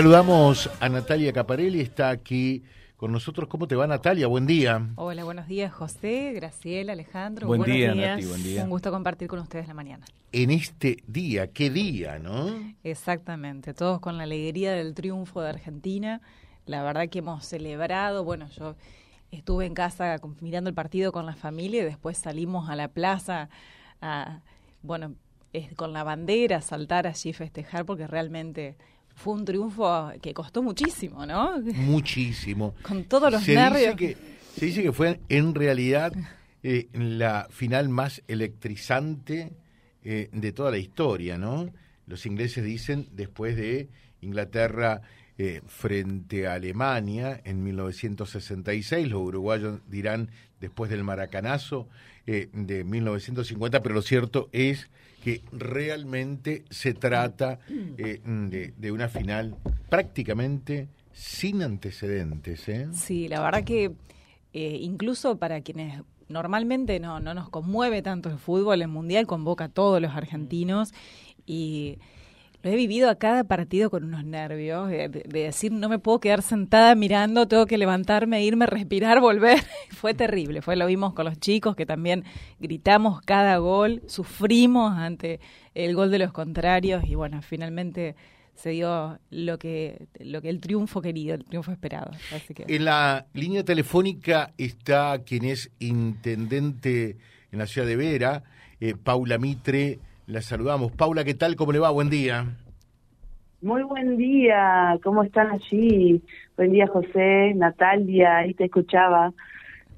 Saludamos a Natalia Caparelli, está aquí con nosotros. ¿Cómo te va Natalia? Buen día. Hola, buenos días José, Graciela, Alejandro. Buen buenos día, días. Nati, buen día. Un gusto compartir con ustedes la mañana. En este día, ¿qué día, no? Exactamente, todos con la alegría del triunfo de Argentina. La verdad que hemos celebrado, bueno, yo estuve en casa con- mirando el partido con la familia y después salimos a la plaza a, bueno, es- con la bandera, a saltar allí, festejar, porque realmente fue un triunfo que costó muchísimo, ¿no? Muchísimo. Con todos los se nervios. Dice que, se dice que fue en realidad eh, la final más electrizante eh, de toda la historia, ¿no? Los ingleses dicen después de Inglaterra eh, frente a Alemania en 1966, los uruguayos dirán después del maracanazo de 1950, pero lo cierto es que realmente se trata eh, de, una final prácticamente sin antecedentes. ¿eh? Sí, la verdad que eh, incluso para quienes normalmente no, no nos conmueve tanto el fútbol, el Mundial convoca a todos los argentinos y lo he vivido a cada partido con unos nervios, de, de- de decir no me puedo quedar sentada mirando, tengo que levantarme, irme, respirar, volver. fue terrible, fue lo vimos con los chicos que también gritamos cada gol, sufrimos ante el gol de los contrarios y bueno, finalmente se dio lo que lo que el triunfo querido, el triunfo esperado. En la línea telefónica está quien es intendente en la ciudad de Vera, eh, Paula Mitre. La saludamos. Paula, ¿qué tal? ¿Cómo le va? Buen día. Muy buen día, ¿cómo están allí? Buen día, José, Natalia, ahí te escuchaba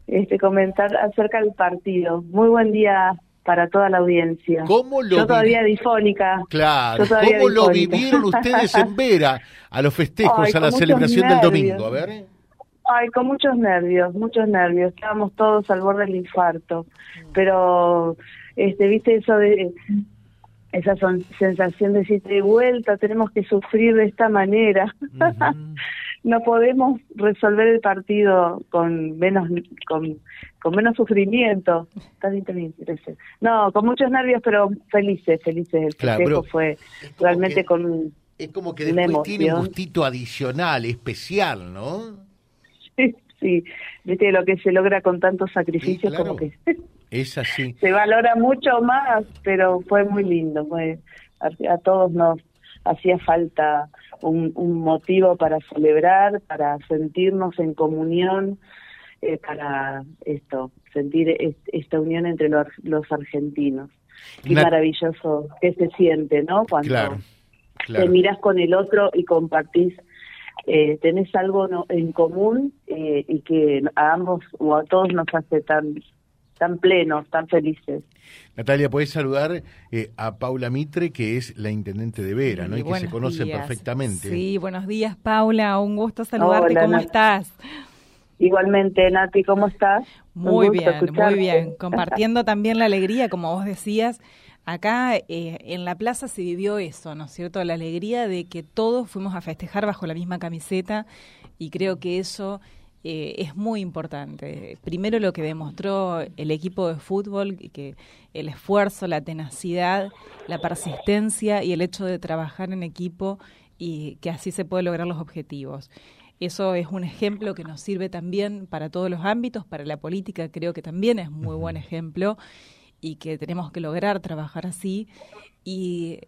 este comentar acerca del partido. Muy buen día para toda la audiencia. ¿Cómo lo Yo todavía difónica. Claro, todavía ¿cómo lo vivieron ustedes en Vera a los festejos, Ay, a la celebración del domingo? A ver. Ay, con muchos nervios, muchos nervios. Estábamos todos al borde del infarto. Pero, este, viste eso de esa son, sensación de decir de vuelta, tenemos que sufrir de esta manera. No podemos resolver el partido con menos con, con menos sufrimiento. No, con muchos nervios, pero felices, felices. El Claro, festejo fue realmente que- con un... Es como que después tiene un gustito adicional, especial, ¿no? Sí, viste lo que se logra con tantos sacrificios, claro. como que Es así. se valora mucho más, pero fue muy lindo. Fue, a, a todos nos hacía falta un, un motivo para celebrar, para sentirnos en comunión, eh, para esto, sentir est- esta unión entre los, los argentinos. Qué Una- maravilloso que se siente, ¿no? Cuando Claro, te claro. miras con el otro y compartís, eh, tenés algo no- en común eh, y que a ambos o a todos nos hace tan tan plenos, tan felices. Natalia, podés saludar eh, a Paula Mitre, que es la intendente de Vera, ¿no? Y que se conocen días. perfectamente. Sí, buenos días, Paula. Un gusto saludarte. Hola, ¿Cómo Nat. estás? Igualmente, Nati, ¿cómo estás? Muy bien, escucharte. muy bien. Compartiendo también la alegría, como vos decías. Acá eh, en la plaza se vivió eso, ¿no es cierto? La alegría de que todos fuimos a festejar bajo la misma camiseta y creo que eso eh, es muy importante. Primero lo que demostró el equipo de fútbol, que el esfuerzo, la tenacidad, la persistencia y el hecho de trabajar en equipo y que así se puede lograr los objetivos. Eso es un ejemplo que nos sirve también para todos los ámbitos, para la política creo que también es muy buen ejemplo y que tenemos que lograr trabajar así. Y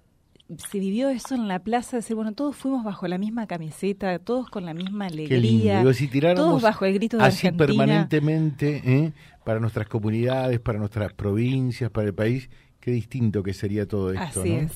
se vivió eso en la plaza, decir, bueno, todos fuimos bajo la misma camiseta, todos con la misma Qué lindo. alegría, si todos bajo el grito de así Argentina. permanentemente ¿eh? para nuestras comunidades, para nuestras provincias, para el país, qué distinto que sería todo esto, Así ¿no? es.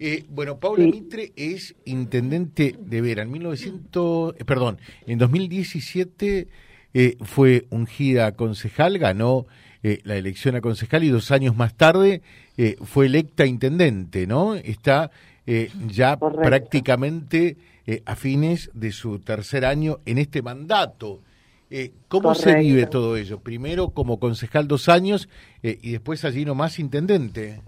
Eh, bueno, Paula Sí. Mitre es intendente de Vera. En 1900, eh, perdón, en 2017 eh, fue ungida concejal, ganó eh, la elección a concejal y dos años más tarde eh, fue electa intendente, ¿no? Está eh, ya Correcto. prácticamente eh, a fines de su tercer año en este mandato. Eh, ¿Cómo se vive todo ello? Primero como concejal dos años y después allí nomás intendente.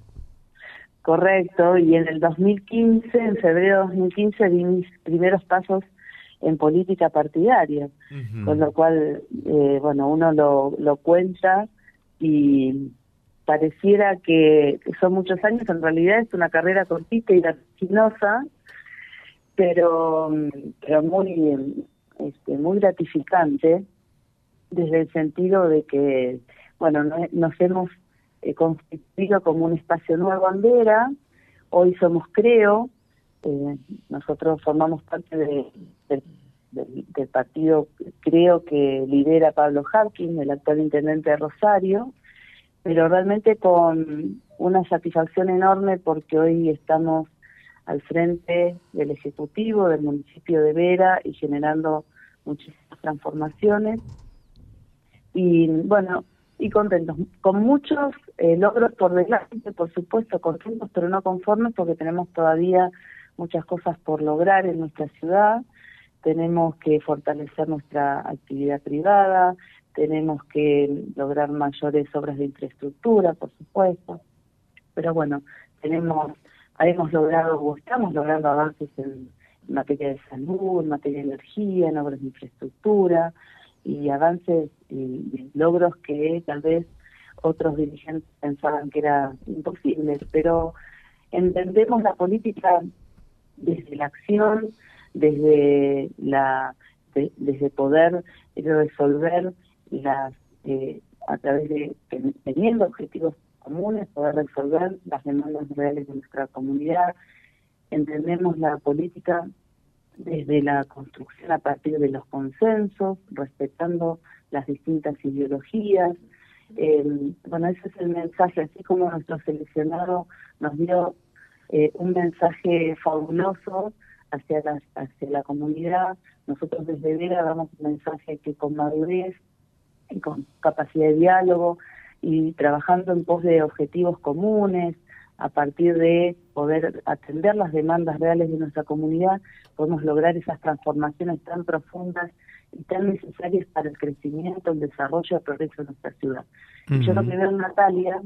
Correcto, y en el 2015, en febrero de 2015, di mis primeros pasos en política partidaria, con lo cual, eh, bueno, uno lo, lo cuenta y pareciera que son muchos años, en realidad es una carrera cortita y vertiginosa, pero, pero muy, este, muy gratificante desde el sentido de que, bueno, nos hemos eh, constituido como un espacio nuevo bandera, hoy somos Creo, eh, nosotros formamos parte del, partido Creo que lidera Pablo Harkin, el actual intendente de Rosario, pero realmente con una satisfacción enorme porque hoy estamos al frente del Ejecutivo del municipio de Vera y generando muchísimas transformaciones. Y bueno, y contentos, con muchos eh, logros por delante, por supuesto, contentos pero no conformes porque tenemos todavía muchas cosas por lograr en nuestra ciudad, tenemos que fortalecer nuestra actividad privada, tenemos que lograr mayores obras de infraestructura, por supuesto, pero bueno, tenemos, hemos logrado o estamos logrando avances en materia de salud, en materia de energía, en obras de infraestructura y avances y, logros que tal vez otros dirigentes pensaban que era imposible, pero entendemos la política desde la acción, desde la desde poder resolver las eh, a través de teniendo objetivos comunes, poder resolver las demandas reales de nuestra comunidad. Entendemos la política desde la construcción a partir de los consensos, respetando las distintas ideologías. Eh, bueno, ese es el mensaje, así como nuestro seleccionado nos dio eh, un mensaje fabuloso hacia la, hacia la comunidad, nosotros desde Vera damos un mensaje que con madurez y con capacidad de diálogo y trabajando en pos de objetivos comunes, a partir de poder atender las demandas reales de nuestra comunidad, podemos lograr esas transformaciones tan profundas y tan necesarias para el crecimiento, el desarrollo y el progreso de nuestra ciudad. Yo lo primero, Natalia,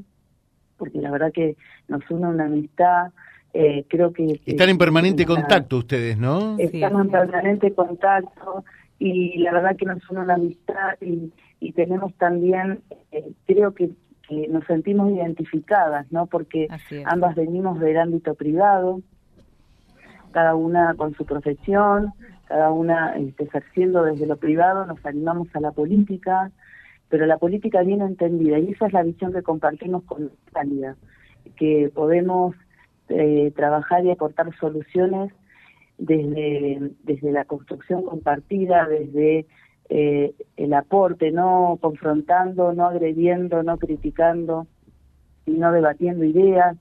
porque la verdad que nos une una amistad, eh, creo que... Están en permanente contacto ustedes, ¿no? Estamos en permanente contacto y la verdad que nos une una amistad y, y tenemos también, eh, creo que que nos sentimos identificadas, ¿no? Porque ambas venimos del ámbito privado, cada una con su profesión, cada una este, ejerciendo desde lo privado, nos animamos a la política, pero la política bien entendida, y esa es la visión que compartimos con Italia, que podemos eh, trabajar y aportar soluciones desde, desde la construcción compartida, desde eh, el aporte, no confrontando, no agrediendo, no criticando, no debatiendo ideas,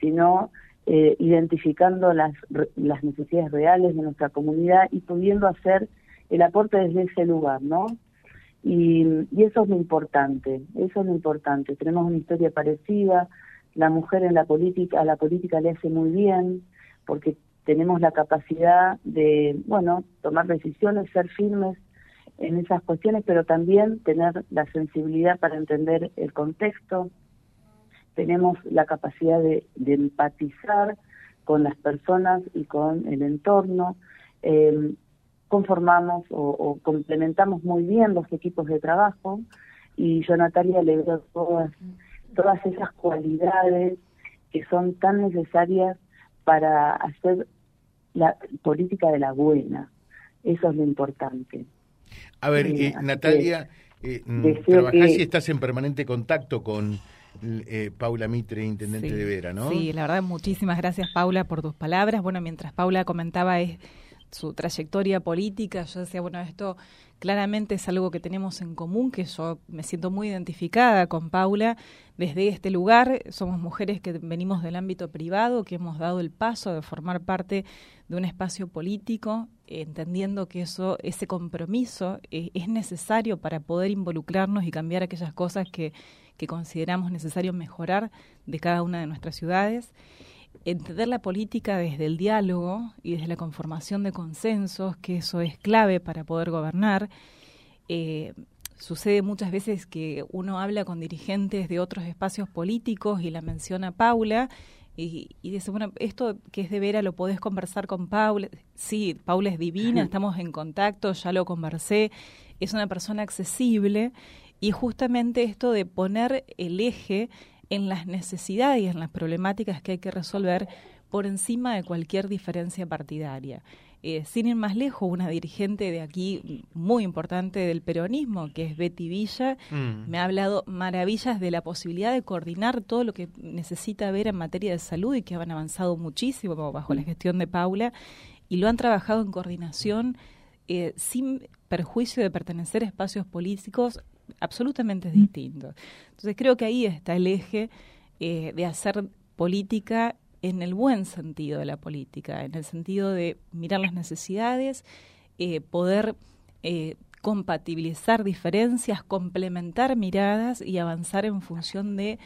sino eh, identificando las, las necesidades reales de nuestra comunidad y pudiendo hacer el aporte desde ese lugar, ¿no? Y, y eso es lo importante, eso es lo importante. Tenemos una historia parecida, la mujer en la política, a la política le hace muy bien, porque tenemos la capacidad de, bueno, tomar decisiones, ser firmes en esas cuestiones, pero también tener la sensibilidad para entender el contexto. Tenemos la capacidad de, empatizar con las personas y con el entorno. Em, conformamos o, complementamos muy bien los equipos de trabajo y yo, Natalia, le veo todas, todas esas cualidades que son tan necesarias para hacer la política de la buena. Eso es lo importante. A ver, eh, Natalia, eh, mm, trabajás y estás en permanente contacto con eh, Paula Mitre, intendente de Vera, ¿no? Sí, la verdad, muchísimas gracias, Paula, por tus palabras. Bueno, mientras Paula comentaba es su trayectoria política, yo decía, bueno, esto claramente es algo que tenemos en común, que yo me siento muy identificada con Paula desde este lugar. Somos mujeres que venimos del ámbito privado, que hemos dado el paso de formar parte de un espacio político, entendiendo que eso, ese compromiso eh, es necesario para poder involucrarnos y cambiar aquellas cosas que, que consideramos necesario mejorar de cada una de nuestras ciudades entender la política desde el diálogo y desde la conformación de consensos, que eso es clave para poder gobernar. Eh, sucede muchas veces que uno habla con dirigentes de otros espacios políticos y la menciona Paula y, dice, bueno, esto que es de Vera lo podés conversar con Paula. Sí, Paula es divina, estamos en contacto, ya lo conversé, es una persona accesible y justamente esto de poner el eje en las necesidades y en las problemáticas que hay que resolver por encima de cualquier diferencia partidaria. Eh, sin ir más lejos, una dirigente de aquí muy importante del peronismo, que es Betty Villa, mm. me ha hablado maravillas de la posibilidad de coordinar todo lo que necesita ver en materia de salud y que han avanzado muchísimo bajo la gestión de Paula y lo han trabajado en coordinación eh, sin perjuicio de pertenecer a espacios políticos absolutamente distintos. Entonces creo que ahí está el eje eh, de hacer política en el buen sentido de la política, en el sentido de mirar las necesidades, eh, poder eh, compatibilizar diferencias, complementar miradas y avanzar en función de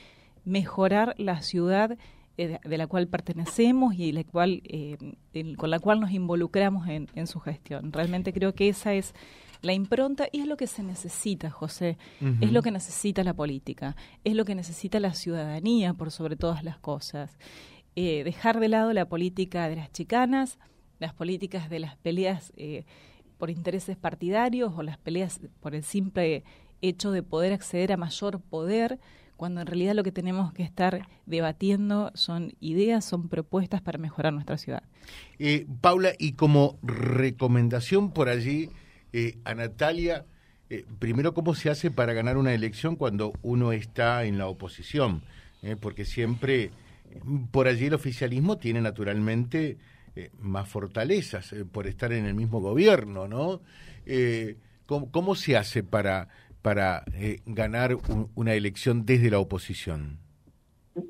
mejorar la ciudad de la cual pertenecemos y la cual, con la cual nos involucramos en, su gestión. Realmente creo que esa es la impronta y es lo que se necesita, José, es lo que necesita la política, es lo que necesita la ciudadanía por sobre todas las cosas. Eh, dejar de lado la política de las chicanas, las políticas de las peleas eh, por intereses partidarios o las peleas por el simple hecho de poder acceder a mayor poder, cuando en realidad lo que tenemos que estar debatiendo son ideas, son propuestas para mejorar nuestra ciudad. Eh, Paula, y como recomendación por allí a Natalia, primero, ¿cómo se hace para ganar una elección cuando uno está en la oposición? porque siempre por allí el oficialismo tiene naturalmente eh, más fortalezas eh, por estar en el mismo gobierno, ¿no? Eh, ¿cómo, se hace para, para ganar una elección desde la oposición?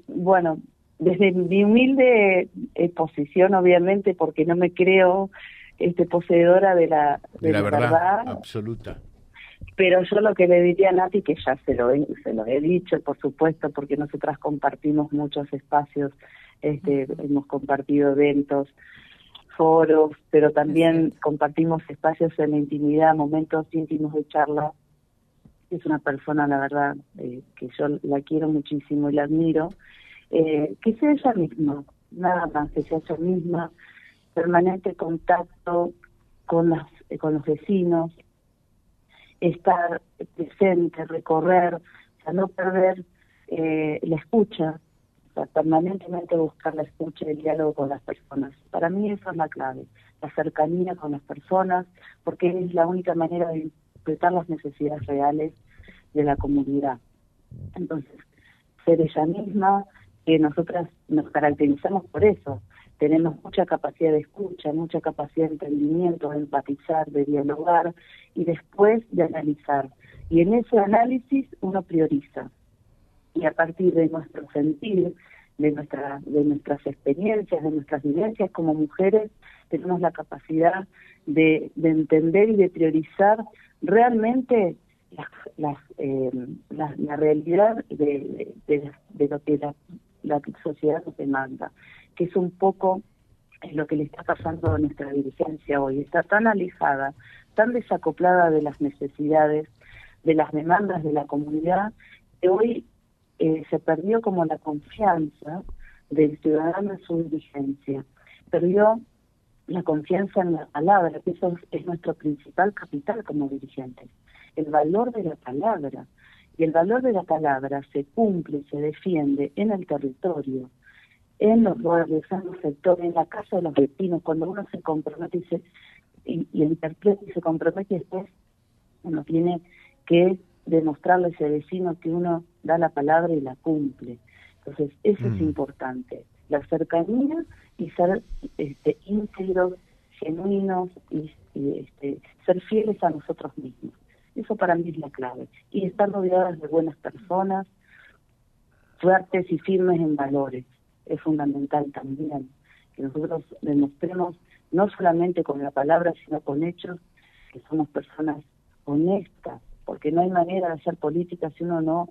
Bueno, desde mi humilde posición, obviamente, porque no me creo este poseedora de la, de, la, verdad absoluta. Pero yo lo que le diría a Nati, que ya se lo, he, se lo he dicho, por supuesto, porque nosotras compartimos muchos espacios, este, hemos compartido eventos, foros, pero también compartimos espacios en la intimidad, momentos íntimos de charla. Es una persona, la verdad, eh, que yo la quiero muchísimo y la admiro. Eh, que sea ella misma, nada más, que sea ella misma, permanente contacto con, las, con los vecinos, estar presente, recorrer, o sea, no perder eh, la escucha, o sea, permanentemente buscar la escucha y el diálogo con las personas. Para mí eso es la clave, la cercanía con las personas, porque es la única manera de interpretar las necesidades reales de la comunidad. Entonces, ser ella misma, que nosotras nos caracterizamos por eso, tenemos mucha capacidad de escucha, mucha capacidad de entendimiento, de empatizar, de dialogar y después de analizar. Y en ese análisis uno prioriza. Y a partir de nuestro sentir, de, nuestra, de nuestras experiencias, de nuestras vivencias como mujeres, tenemos la capacidad de, entender y de priorizar realmente eh, la, realidad de, lo que la, la sociedad nos demanda que es un poco lo que le está pasando a nuestra dirigencia hoy. Está tan alejada, tan desacoplada de las necesidades, de las demandas de la comunidad, que hoy eh, se perdió como la confianza del ciudadano en su dirigencia. Perdió la confianza en la palabra, que eso es nuestro principal capital como dirigentes. El valor de la palabra. Y el valor de la palabra se cumple, se defiende en el territorio, en los barrios, en los sectores, en la casa de los vecinos, cuando uno se compromete y, se, y, interpreta y se compromete después, uno tiene que demostrarle a ese vecino que uno da la palabra y la cumple. Entonces, eso es mm. importante, la cercanía y ser este, íntegros, genuinos y, este, ser fieles a nosotros mismos. Eso para mí es la clave. Y estar rodeadas de buenas personas, fuertes y firmes en valores es fundamental también, que nosotros demostremos no solamente con la palabra, sino con hechos, que somos personas honestas, porque no hay manera de hacer política si uno no,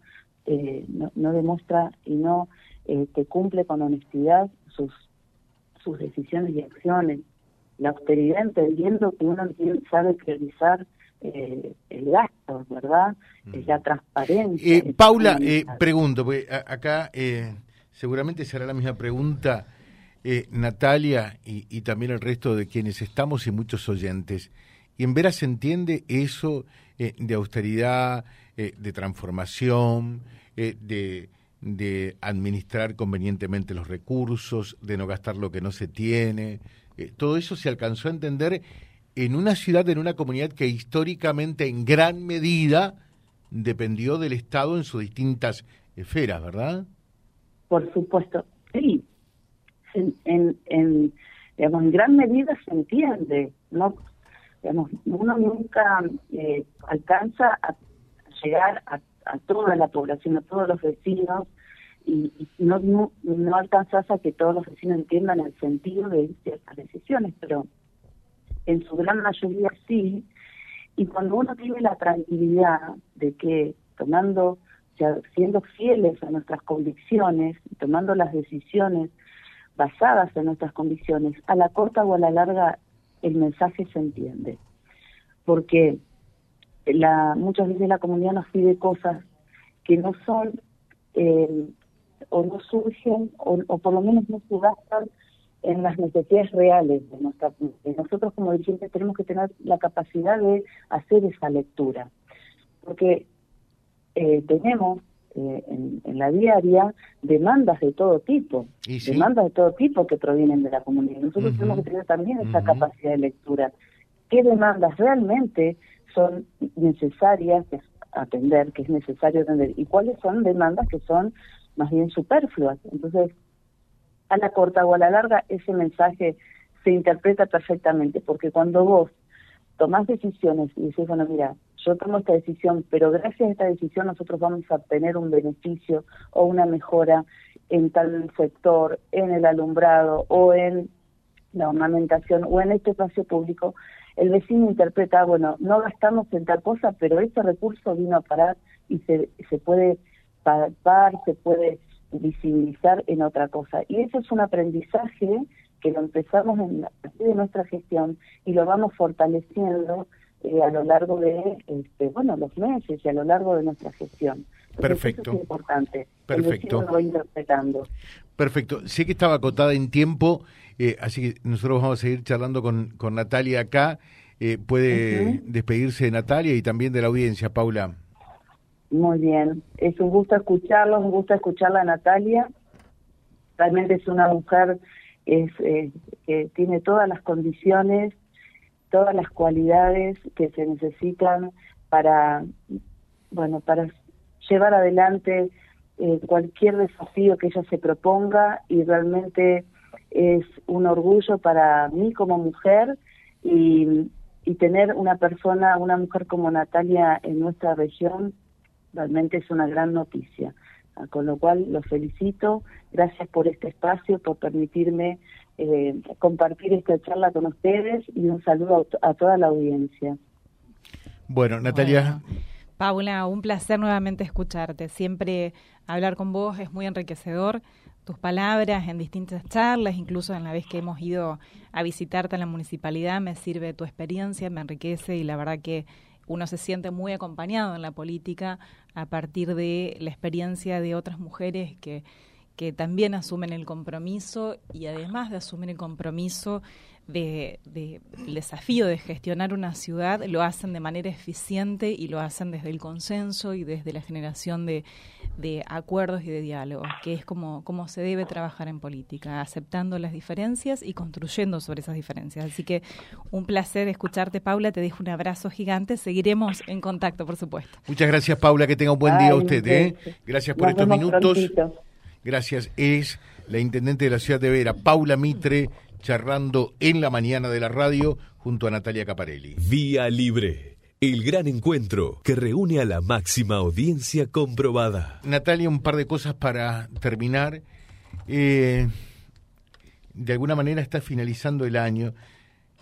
eh, no, demuestra y no eh, que cumple con honestidad sus, sus decisiones y acciones. La austeridad entendiendo que uno sabe priorizar eh, el gasto, ¿verdad? Mm. La transparencia. Paula, pregunto, porque acá seguramente será la misma pregunta eh, Natalia y, también el resto de quienes estamos y muchos oyentes. Y en veras se entiende eso eh, de austeridad, eh, de transformación, de, de, administrar convenientemente los recursos, de no gastar lo que no se tiene, eh, todo eso se alcanzó a entender en una ciudad, en una comunidad que históricamente en gran medida dependió del Estado en sus distintas esferas, ¿verdad? Por supuesto, sí. En, en, en, digamos, en gran medida se entiende, ¿no? Digamos, uno nunca eh, alcanza a llegar a, toda la población, a todos los vecinos, y, no, no, no alcanzas a que todos los vecinos entiendan el sentido de ciertas decisiones, pero en su gran mayoría sí, y cuando uno tiene la tranquilidad de que tomando, sea, siendo fieles a nuestras convicciones, tomando las decisiones basadas en nuestras convicciones, a la corta o a la larga el mensaje se entiende. Porque la, muchas veces la comunidad nos pide cosas que no son eh, o no surgen o, o, por lo menos no se gastan en las necesidades reales de, nuestra, nosotros como dirigentes tenemos que tener la capacidad de hacer esa lectura porque eh, tenemos eh, en, la diaria demandas de todo tipo, demandas de todo tipo que provienen de la comunidad. Nosotros tenemos que tener también esa capacidad de lectura. ¿Qué demandas realmente son necesarias atender, que es necesario atender? ¿Y cuáles son demandas que son más bien superfluas? Entonces, a la corta o a la larga, ese mensaje se interpreta perfectamente, porque cuando vos tomás decisiones y dices, bueno, mira, yo tomo esta decisión, pero gracias a esta decisión nosotros vamos a obtener un beneficio o una mejora en tal sector, en el alumbrado o en la ornamentación o en este espacio público, el vecino interpreta, bueno, no gastamos en tal cosa, pero este recurso vino a parar y se, se puede pagar, se puede visibilizar en otra cosa. Y eso es un aprendizaje que lo empezamos en la, de nuestra gestión y lo vamos fortaleciendo eh, a lo largo de este, bueno los meses y a lo largo de nuestra gestión. Perfecto. es importante. Perfecto. Lo interpretando. Perfecto. Sé que estaba acotada en tiempo, eh, así que nosotros vamos a seguir charlando con, con Natalia acá. Eh, puede despedirse de Natalia y también de la audiencia, Paula. Muy bien. Es un gusto escucharlos, un gusto escucharla, Natalia. Realmente es una mujer que tiene todas las condiciones, todas las cualidades que se necesitan para, bueno, para llevar adelante eh, cualquier desafío que ella se proponga y realmente es un orgullo para mí como mujer y, y tener una persona, una mujer como Natalia en nuestra región realmente es una gran noticia. Ah, con lo cual los felicito, gracias por este espacio, por permitirme eh, compartir esta charla con ustedes y un saludo a, toda la audiencia. Bueno, Natalia. Paula, un placer nuevamente escucharte. Siempre hablar con vos es muy enriquecedor. Tus palabras en distintas charlas, incluso en la vez que hemos ido a visitarte en la municipalidad, me sirve tu experiencia, me enriquece y la verdad que uno se siente muy acompañado en la política a partir de la experiencia de otras mujeres que, que también asumen el compromiso y además de asumir el compromiso de, el desafío de gestionar una ciudad, lo hacen de manera eficiente y lo hacen desde el consenso y desde la generación de, de acuerdos y de diálogos, que es como, como se debe trabajar en política, aceptando las diferencias y construyendo sobre esas diferencias. Así que un placer escucharte, Paula, te dejo un abrazo gigante, seguiremos en contacto, por supuesto. Muchas gracias, Paula, que tenga un buen día a usted. ¿eh? Gracias por estos minutos. Gracias, es la intendente de la ciudad de Vera, Paula Mitre, charlando en la mañana de la radio junto a Natalia Caparelli. Vía Libre el gran encuentro que reúne a la máxima audiencia comprobada. Natalia, un par de cosas para terminar. Eh, de alguna manera está finalizando el año.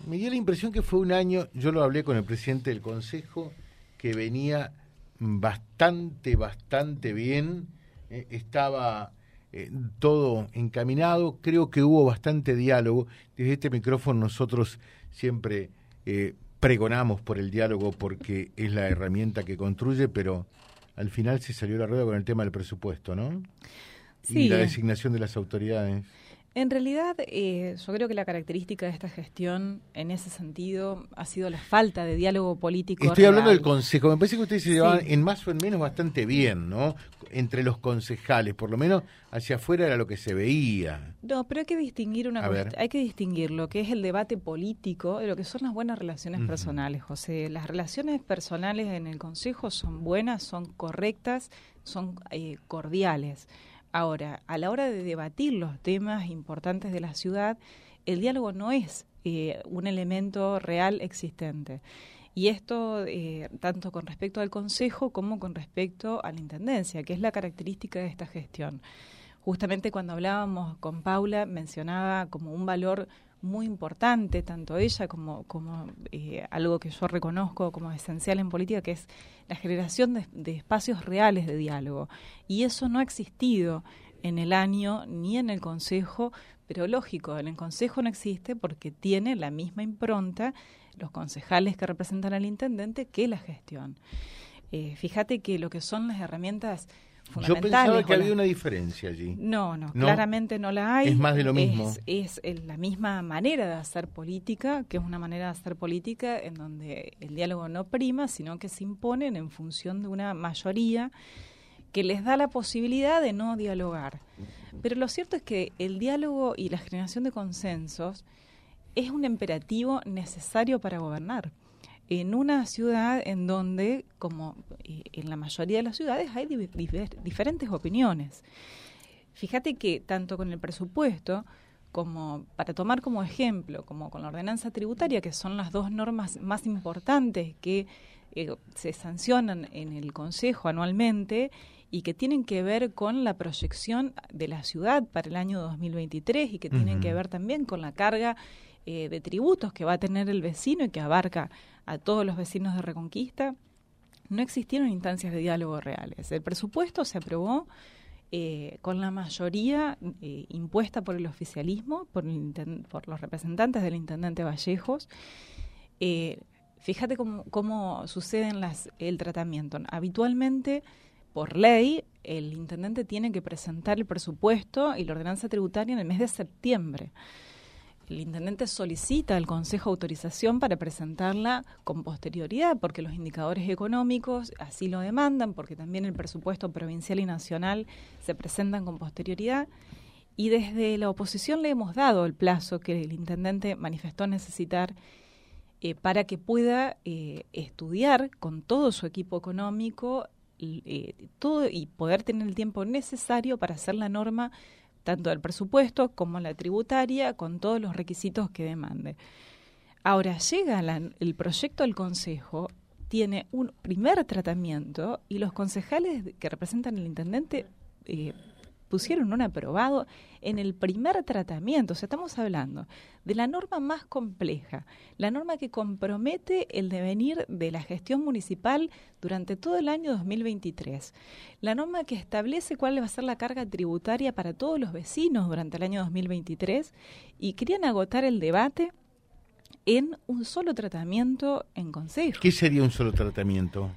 Me dio la impresión que fue un año, yo lo hablé con el presidente del Consejo, que venía bastante, bastante bien. Eh, estaba eh, todo encaminado. Creo que hubo bastante diálogo. Desde este micrófono nosotros siempre pregonamos por el diálogo porque es la herramienta que construye, pero al final se salió la rueda con el tema del presupuesto, ¿no? Sí. Y la designación de las autoridades. En realidad, eh, yo creo que la característica de esta gestión, en ese sentido, ha sido la falta de diálogo político. Estoy hablando del Consejo. Me parece que ustedes se llevaban en más o en menos bastante bien, ¿no? Entre los concejales, por lo menos hacia afuera era lo que se veía. No, pero hay que distinguir una cosa. Hay que distinguir lo que es el debate político de lo que son las buenas relaciones personales, José. Las relaciones personales en el Consejo son buenas, son correctas, son eh, cordiales. Ahora, a la hora de debatir los temas importantes de la ciudad, el diálogo no es eh, un elemento real existente. Y esto eh, tanto con respecto al Consejo como con respecto a la Intendencia, que es la característica de esta gestión. Justamente cuando hablábamos con Paula mencionaba como un valor muy importante, tanto ella como, como eh, algo que yo reconozco como esencial en política, que es la generación de, espacios reales de diálogo. Y eso no ha existido en el año ni en el Consejo, pero lógico, en el Consejo no existe porque tiene la misma impronta los concejales que representan al intendente que la gestión. Eh, fíjate que lo que son las herramientas yo pensaba que había una diferencia allí. No, no, claramente no la hay. Es más de lo mismo. Es, la misma manera de hacer política, que es una manera de hacer política en donde el diálogo no prima, sino que se imponen en función de una mayoría que les da la posibilidad de no dialogar. Pero lo cierto es que el diálogo y la generación de consensos es un imperativo necesario para gobernar en una ciudad en donde, como en la mayoría de las ciudades, hay diferentes opiniones. Fíjate que tanto con el presupuesto como para tomar como ejemplo, como con la ordenanza tributaria, que son las dos normas más importantes que eh, se sancionan en el Consejo anualmente y que tienen que ver con la proyección de la ciudad para el año 2023 y que tienen que ver también con la carga eh, de tributos que va a tener el vecino y que abarca a todos los vecinos de Reconquista, no existieron instancias de diálogo reales. El presupuesto se aprobó eh, con la mayoría eh, impuesta por el oficialismo, por, por, los representantes del intendente Vallejos. Fíjate cómo, cómo sucede las, el tratamiento. Habitualmente, por ley, el intendente tiene que presentar el presupuesto y la ordenanza tributaria en el mes de septiembre el intendente solicita al Consejo autorización para presentarla con posterioridad, porque los indicadores económicos así lo demandan, porque también el presupuesto provincial y nacional se presentan con posterioridad. Y desde la oposición le hemos dado el plazo que el intendente manifestó necesitar eh, para que pueda eh, estudiar con todo su equipo económico eh, y poder tener el tiempo necesario para hacer la norma tanto el presupuesto como la tributaria, con todos los requisitos que demande. Ahora llega el proyecto al Consejo, tiene un primer tratamiento y los concejales que representan al intendente eh, pusieron un aprobado en el primer tratamiento. O sea, estamos hablando de la norma más compleja, la norma que compromete el devenir de la gestión municipal durante todo el año 2023, la norma que establece cuál va a ser la carga tributaria para todos los vecinos durante el año 2023 y querían agotar el debate en un solo tratamiento en consejo. ¿Qué sería un solo tratamiento?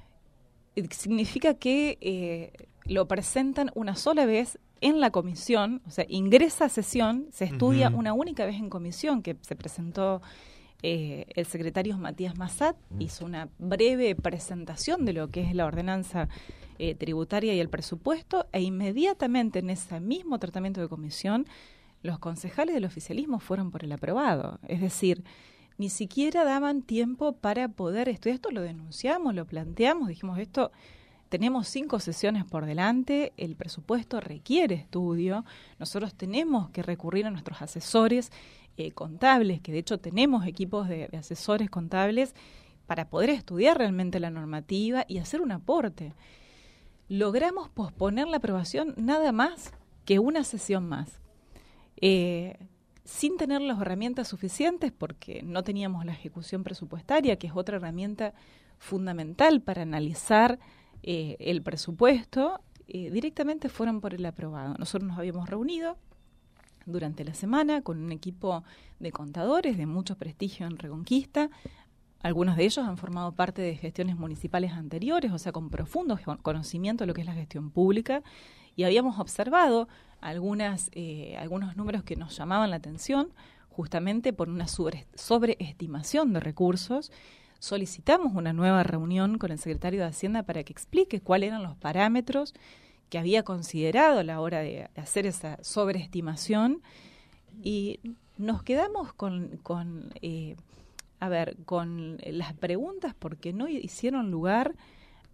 Significa que eh, lo presentan una sola vez en la comisión, o sea, ingresa a sesión, se estudia una única vez en comisión que se presentó eh, el secretario Matías Massat, mm. hizo una breve presentación de lo que es la ordenanza eh, tributaria y el presupuesto, e inmediatamente en ese mismo tratamiento de comisión, los concejales del oficialismo fueron por el aprobado. Es decir, ni siquiera daban tiempo para poder estudiar. Esto lo denunciamos, lo planteamos, dijimos esto tenemos cinco sesiones por delante, el presupuesto requiere estudio, nosotros tenemos que recurrir a nuestros asesores eh, contables, que de hecho tenemos equipos de, asesores contables para poder estudiar realmente la normativa y hacer un aporte. Logramos posponer la aprobación nada más que una sesión más. Eh, sin tener las herramientas suficientes, porque no teníamos la ejecución presupuestaria, que es otra herramienta fundamental para analizar eh, el presupuesto, eh, directamente fueron por el aprobado. Nosotros nos habíamos reunido durante la semana con un equipo de contadores de mucho prestigio en Reconquista algunos de ellos han formado parte de gestiones municipales anteriores, o sea, con profundo conocimiento de lo que es la gestión pública, y habíamos observado algunas, eh, algunos números que nos llamaban la atención, justamente por una sobreestimación de recursos. Solicitamos una nueva reunión con el secretario de Hacienda para que explique cuáles eran los parámetros que había considerado a la hora de hacer esa sobreestimación y nos quedamos con, con eh, a ver, con las preguntas porque no hicieron lugar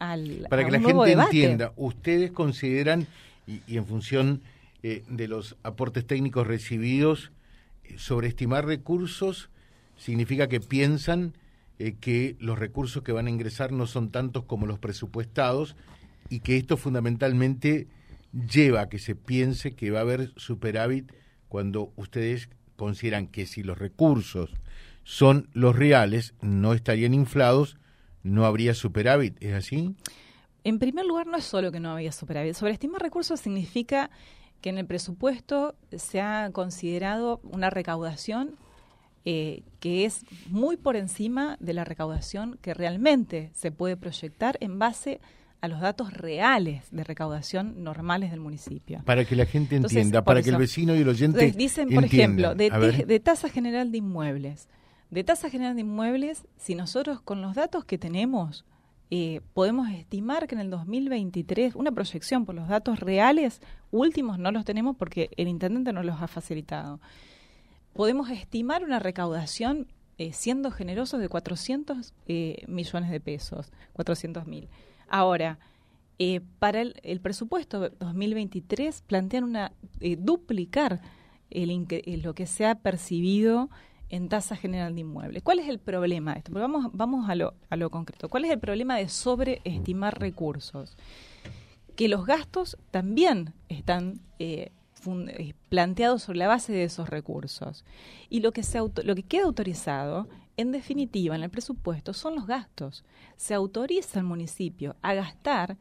al para que la gente entienda. Ustedes consideran y, en función eh, de los aportes técnicos recibidos eh, sobreestimar recursos significa que piensan que los recursos que van a ingresar no son tantos como los presupuestados y que esto fundamentalmente lleva a que se piense que va a haber superávit cuando ustedes consideran que si los recursos son los reales, no estarían inflados, no habría superávit. ¿Es así? En primer lugar, no es solo que no había superávit. Sobreestimar recursos significa que en el presupuesto se ha considerado una recaudación eh, que es muy por encima de la recaudación que realmente se puede proyectar en base a los datos reales de recaudación normales del municipio. Para que la gente entienda, para que el vecino y el oyente dicen, por ejemplo, de, tasa general de inmuebles. De tasa general de inmuebles, si nosotros con los datos que tenemos eh, podemos estimar que en el 2023, una proyección por los datos reales últimos no los tenemos porque el intendente no los ha facilitado. Podemos estimar una recaudación eh, siendo generosos de 400 eh, millones de pesos, 400 mil. Ahora, eh, para el, presupuesto 2023 plantean una eh, duplicar lo que se ha percibido en tasa general de inmuebles. ¿Cuál es el problema de esto? vamos, vamos a, lo, a lo concreto. ¿Cuál es el problema de sobreestimar recursos? Que los gastos también están eh, planteados sobre la base de esos recursos. Y lo que, se lo que queda autorizado en definitiva, en el presupuesto son los gastos. Se autoriza al municipio a gastar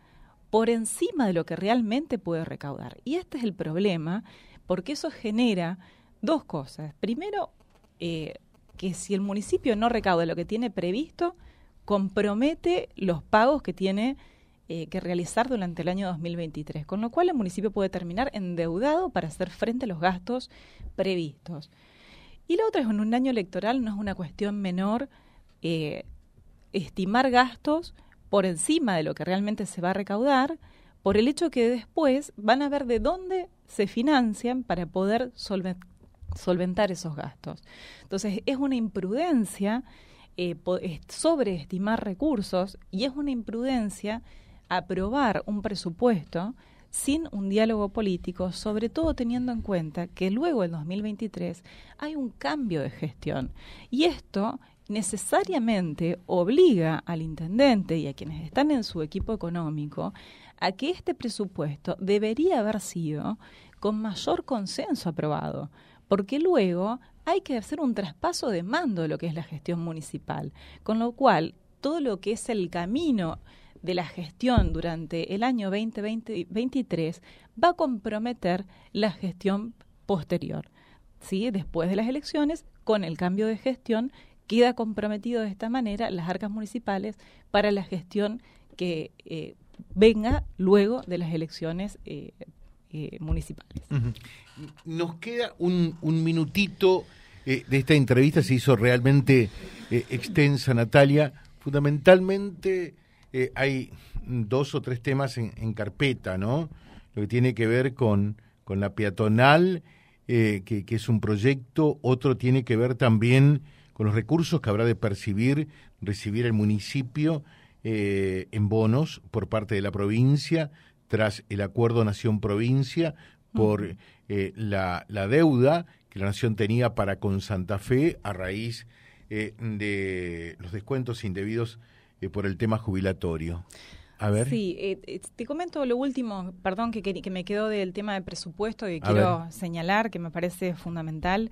por encima de lo que realmente puede recaudar. Y este es el problema, porque eso genera dos cosas. Primero, eh, que si el municipio no recauda lo que tiene previsto, compromete los pagos que tiene eh, que realizar durante el año 2023, con lo cual el municipio puede terminar endeudado para hacer frente a los gastos previstos. Y la otra es en un año electoral no es una cuestión menor eh, estimar gastos por encima de lo que realmente se va a recaudar, por el hecho que después van a ver de dónde se financian para poder solventar esos gastos. Entonces, es una imprudencia eh, sobreestimar recursos y es una imprudencia aprobar un presupuesto sin un diálogo político, sobre todo teniendo en cuenta que luego del 2023 hay un cambio de gestión. Y esto necesariamente obliga al intendente y a quienes están en su equipo económico a que este presupuesto debería haber sido con mayor consenso aprobado, porque luego hay que hacer un traspaso de mando de lo que es la gestión municipal, con lo cual todo lo que es el camino de la gestión durante el año 2023 va a comprometer la gestión posterior. ¿sí? Después de las elecciones, con el cambio de gestión, queda comprometido de esta manera las arcas municipales para la gestión que eh, venga luego de las elecciones eh, eh, municipales. Nos queda un, un minutito de esta entrevista, se hizo realmente extensa, Natalia. Fundamentalmente eh, hay dos o tres temas en, carpeta, ¿no? Lo que tiene que ver con, con la peatonal, eh, que, es un proyecto, otro tiene que ver también con los recursos que habrá de percibir, recibir el municipio eh, en bonos por parte de la provincia, tras el acuerdo Nación-Provincia, por la, la, deuda que la Nación tenía para con Santa Fe a raíz de los descuentos indebidos eh, por el tema jubilatorio. A ver. Sí, eh, eh, te comento lo último, perdón, que, que, me quedó del tema de presupuesto que quiero señalar, que me parece fundamental.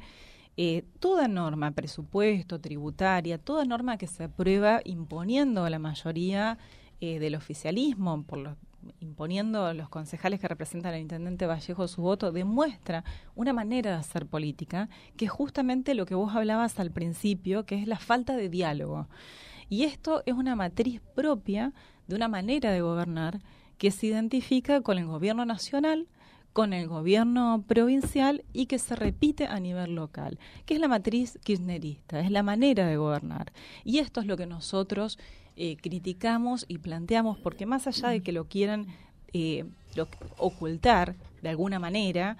toda norma, presupuesto, tributaria, toda norma que se aprueba imponiendo a la mayoría del oficialismo por los imponiendo los concejales que representan al intendente Vallejo su voto, demuestra una manera de hacer política, que es justamente lo que vos hablabas al principio, que es la falta de diálogo. Y esto es una matriz propia de una manera de gobernar que se identifica con el gobierno nacional, con el gobierno provincial y que se repite a nivel local, que es la matriz kirchnerista, es la manera de gobernar. Y esto es lo que nosotros eh, criticamos y planteamos, porque más allá de que lo quieran eh, ocultar de alguna manera,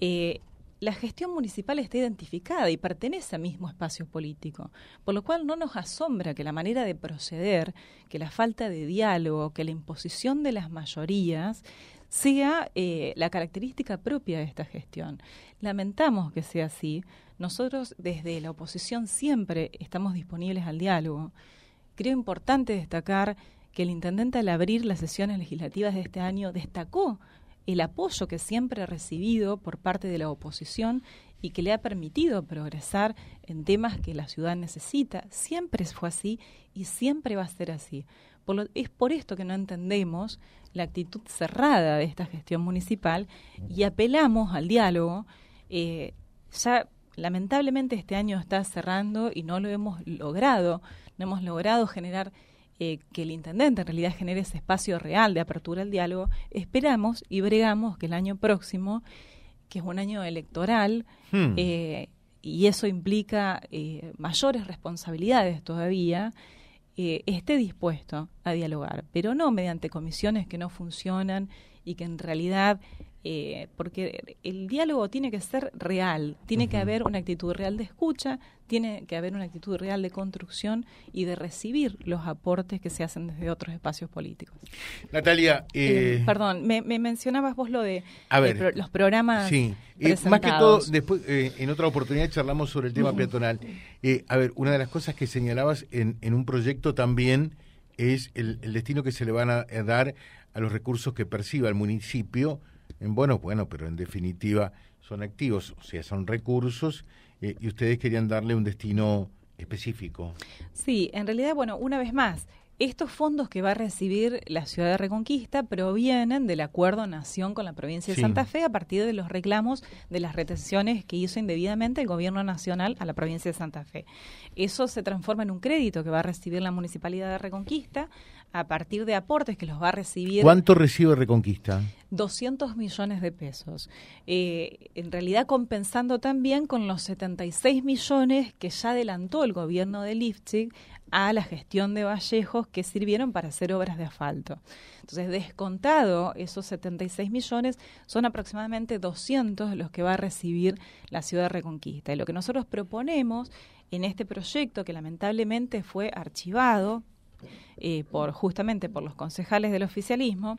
eh, la gestión municipal está identificada y pertenece al mismo espacio político, por lo cual no nos asombra que la manera de proceder, que la falta de diálogo, que la imposición de las mayorías sea eh, la característica propia de esta gestión. Lamentamos que sea así. Nosotros desde la oposición siempre estamos disponibles al diálogo. Creo importante destacar que el intendente al abrir las sesiones legislativas de este año destacó el apoyo que siempre ha recibido por parte de la oposición y que le ha permitido progresar en temas que la ciudad necesita. Siempre fue así y siempre va a ser así. es por esto que no entendemos la actitud cerrada de esta gestión municipal y apelamos al diálogo. Eh, ya lamentablemente este año está cerrando y no lo hemos logrado, no hemos logrado generar eh, que el intendente en realidad genere ese espacio real de apertura al diálogo. Esperamos y bregamos que el año próximo, que es un año electoral, hmm. eh, y eso implica mayores responsabilidades todavía, eh, esté dispuesto a dialogar, pero no mediante comisiones que no funcionan y que en realidad eh, porque el diálogo tiene que ser real, tiene que haber una actitud real de escucha, tiene que haber una actitud real de construcción y de recibir los aportes que se hacen desde otros espacios políticos. Natalia, eh, perdón, me, mencionabas vos lo de los programas. Sí, más que todo, después en otra oportunidad charlamos sobre el tema peatonal. a ver, una de las cosas que señalabas en, en un proyecto también es el, el destino que se le van a dar a los recursos que perciba el municipio en bueno, bueno, pero en definitiva son activos, o sea, son recursos eh, y ustedes querían darle un destino específico. Sí, en realidad, bueno, una vez más, estos fondos que va a recibir la ciudad de Reconquista provienen del acuerdo nación con la provincia de Santa Fe a partir de los reclamos de las retenciones que hizo indebidamente el gobierno nacional a la provincia de Santa Fe. Eso se transforma en un crédito que va a recibir la municipalidad de Reconquista a partir de aportes que los va a recibir. ¿Cuánto recibe Reconquista? 200 millones de pesos. Eh, en realidad compensando también con los 76 millones que ya adelantó el gobierno de Lifchig a la gestión de Vallejos que sirvieron para hacer obras de asfalto. Entonces, descontado esos 76 millones, son aproximadamente 200 los que va a recibir la ciudad de Reconquista. Y lo que nosotros proponemos en este proyecto, que lamentablemente fue archivado eh, por justamente por los concejales del oficialismo,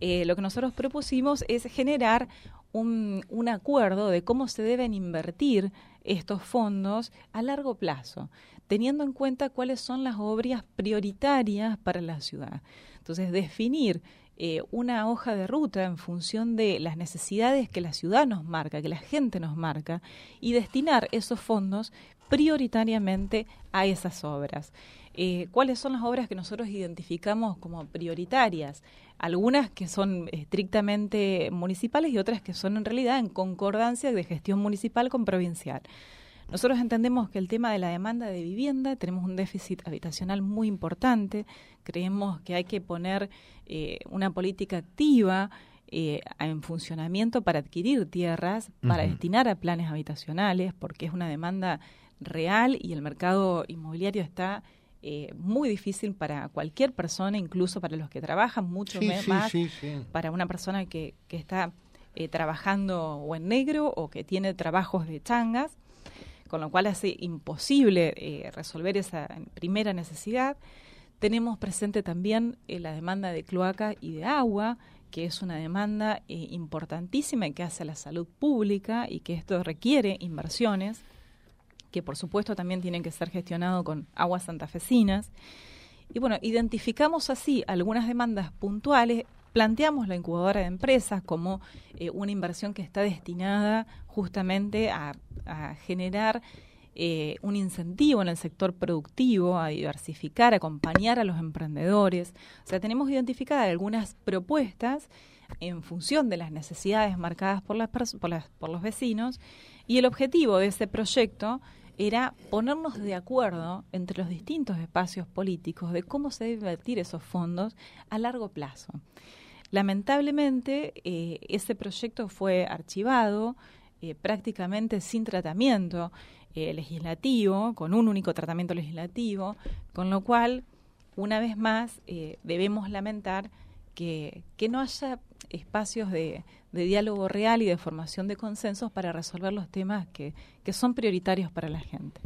eh, lo que nosotros propusimos es generar un, un, acuerdo de cómo se deben invertir estos fondos a largo plazo, teniendo en cuenta cuáles son las obras prioritarias para la ciudad. Entonces, definir eh, una hoja de ruta en función de las necesidades que la ciudad nos marca, que la gente nos marca, y destinar esos fondos prioritariamente a esas obras. Eh, ¿Cuáles son las obras que nosotros identificamos como prioritarias? Algunas que son estrictamente municipales y otras que son en realidad en concordancia de gestión municipal con provincial. Nosotros entendemos que el tema de la demanda de vivienda, tenemos un déficit habitacional muy importante, creemos que hay que poner eh, una política activa eh, en funcionamiento para adquirir tierras, para destinar a planes habitacionales, porque es una demanda real y el mercado inmobiliario está eh, muy difícil para cualquier persona, incluso para los que trabajan, mucho más para una persona que, que está eh, trabajando o en negro o que tiene trabajos de changas, con lo cual hace imposible eh, resolver esa primera necesidad. Tenemos presente también la demanda de cloaca y de agua, que es una demanda importantísima y que hace a la salud pública y que esto requiere inversiones que por supuesto también tienen que ser gestionados con aguas santafesinas. Y bueno, identificamos así algunas demandas puntuales, planteamos la incubadora de empresas como eh, una inversión que está destinada justamente a, generar eh, un incentivo en el sector productivo a diversificar, a acompañar a los emprendedores. O sea, tenemos identificadas algunas propuestas en función de las necesidades marcadas por, las, por, por los vecinos y el objetivo de ese proyecto era ponernos de acuerdo entre los distintos espacios políticos de cómo se debe invertir esos fondos a largo plazo. Lamentablemente, eh, ese proyecto fue archivado eh, prácticamente sin tratamiento eh, legislativo, con un único tratamiento legislativo, con lo cual, una vez más, debemos lamentar que, que no haya espacios de, de, diálogo real y de formación de consensos para resolver los temas que, que son prioritarios para la gente.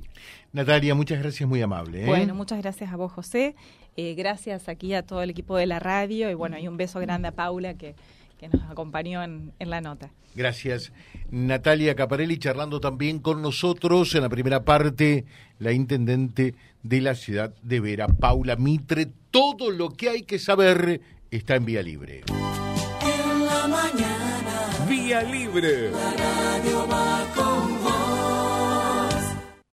Natalia, muchas gracias, muy amable. Bueno, muchas gracias a vos, José. Eh, gracias aquí a todo el equipo de la radio y bueno, y un beso grande a Paula que, que nos acompañó en, en, la nota. Gracias. Natalia Caparelli charlando también con nosotros en la primera parte, la intendente de la ciudad de Vera, Paula Mitre. Todo lo que hay que saber está en Vía Libre. En la mañana. Vía Libre.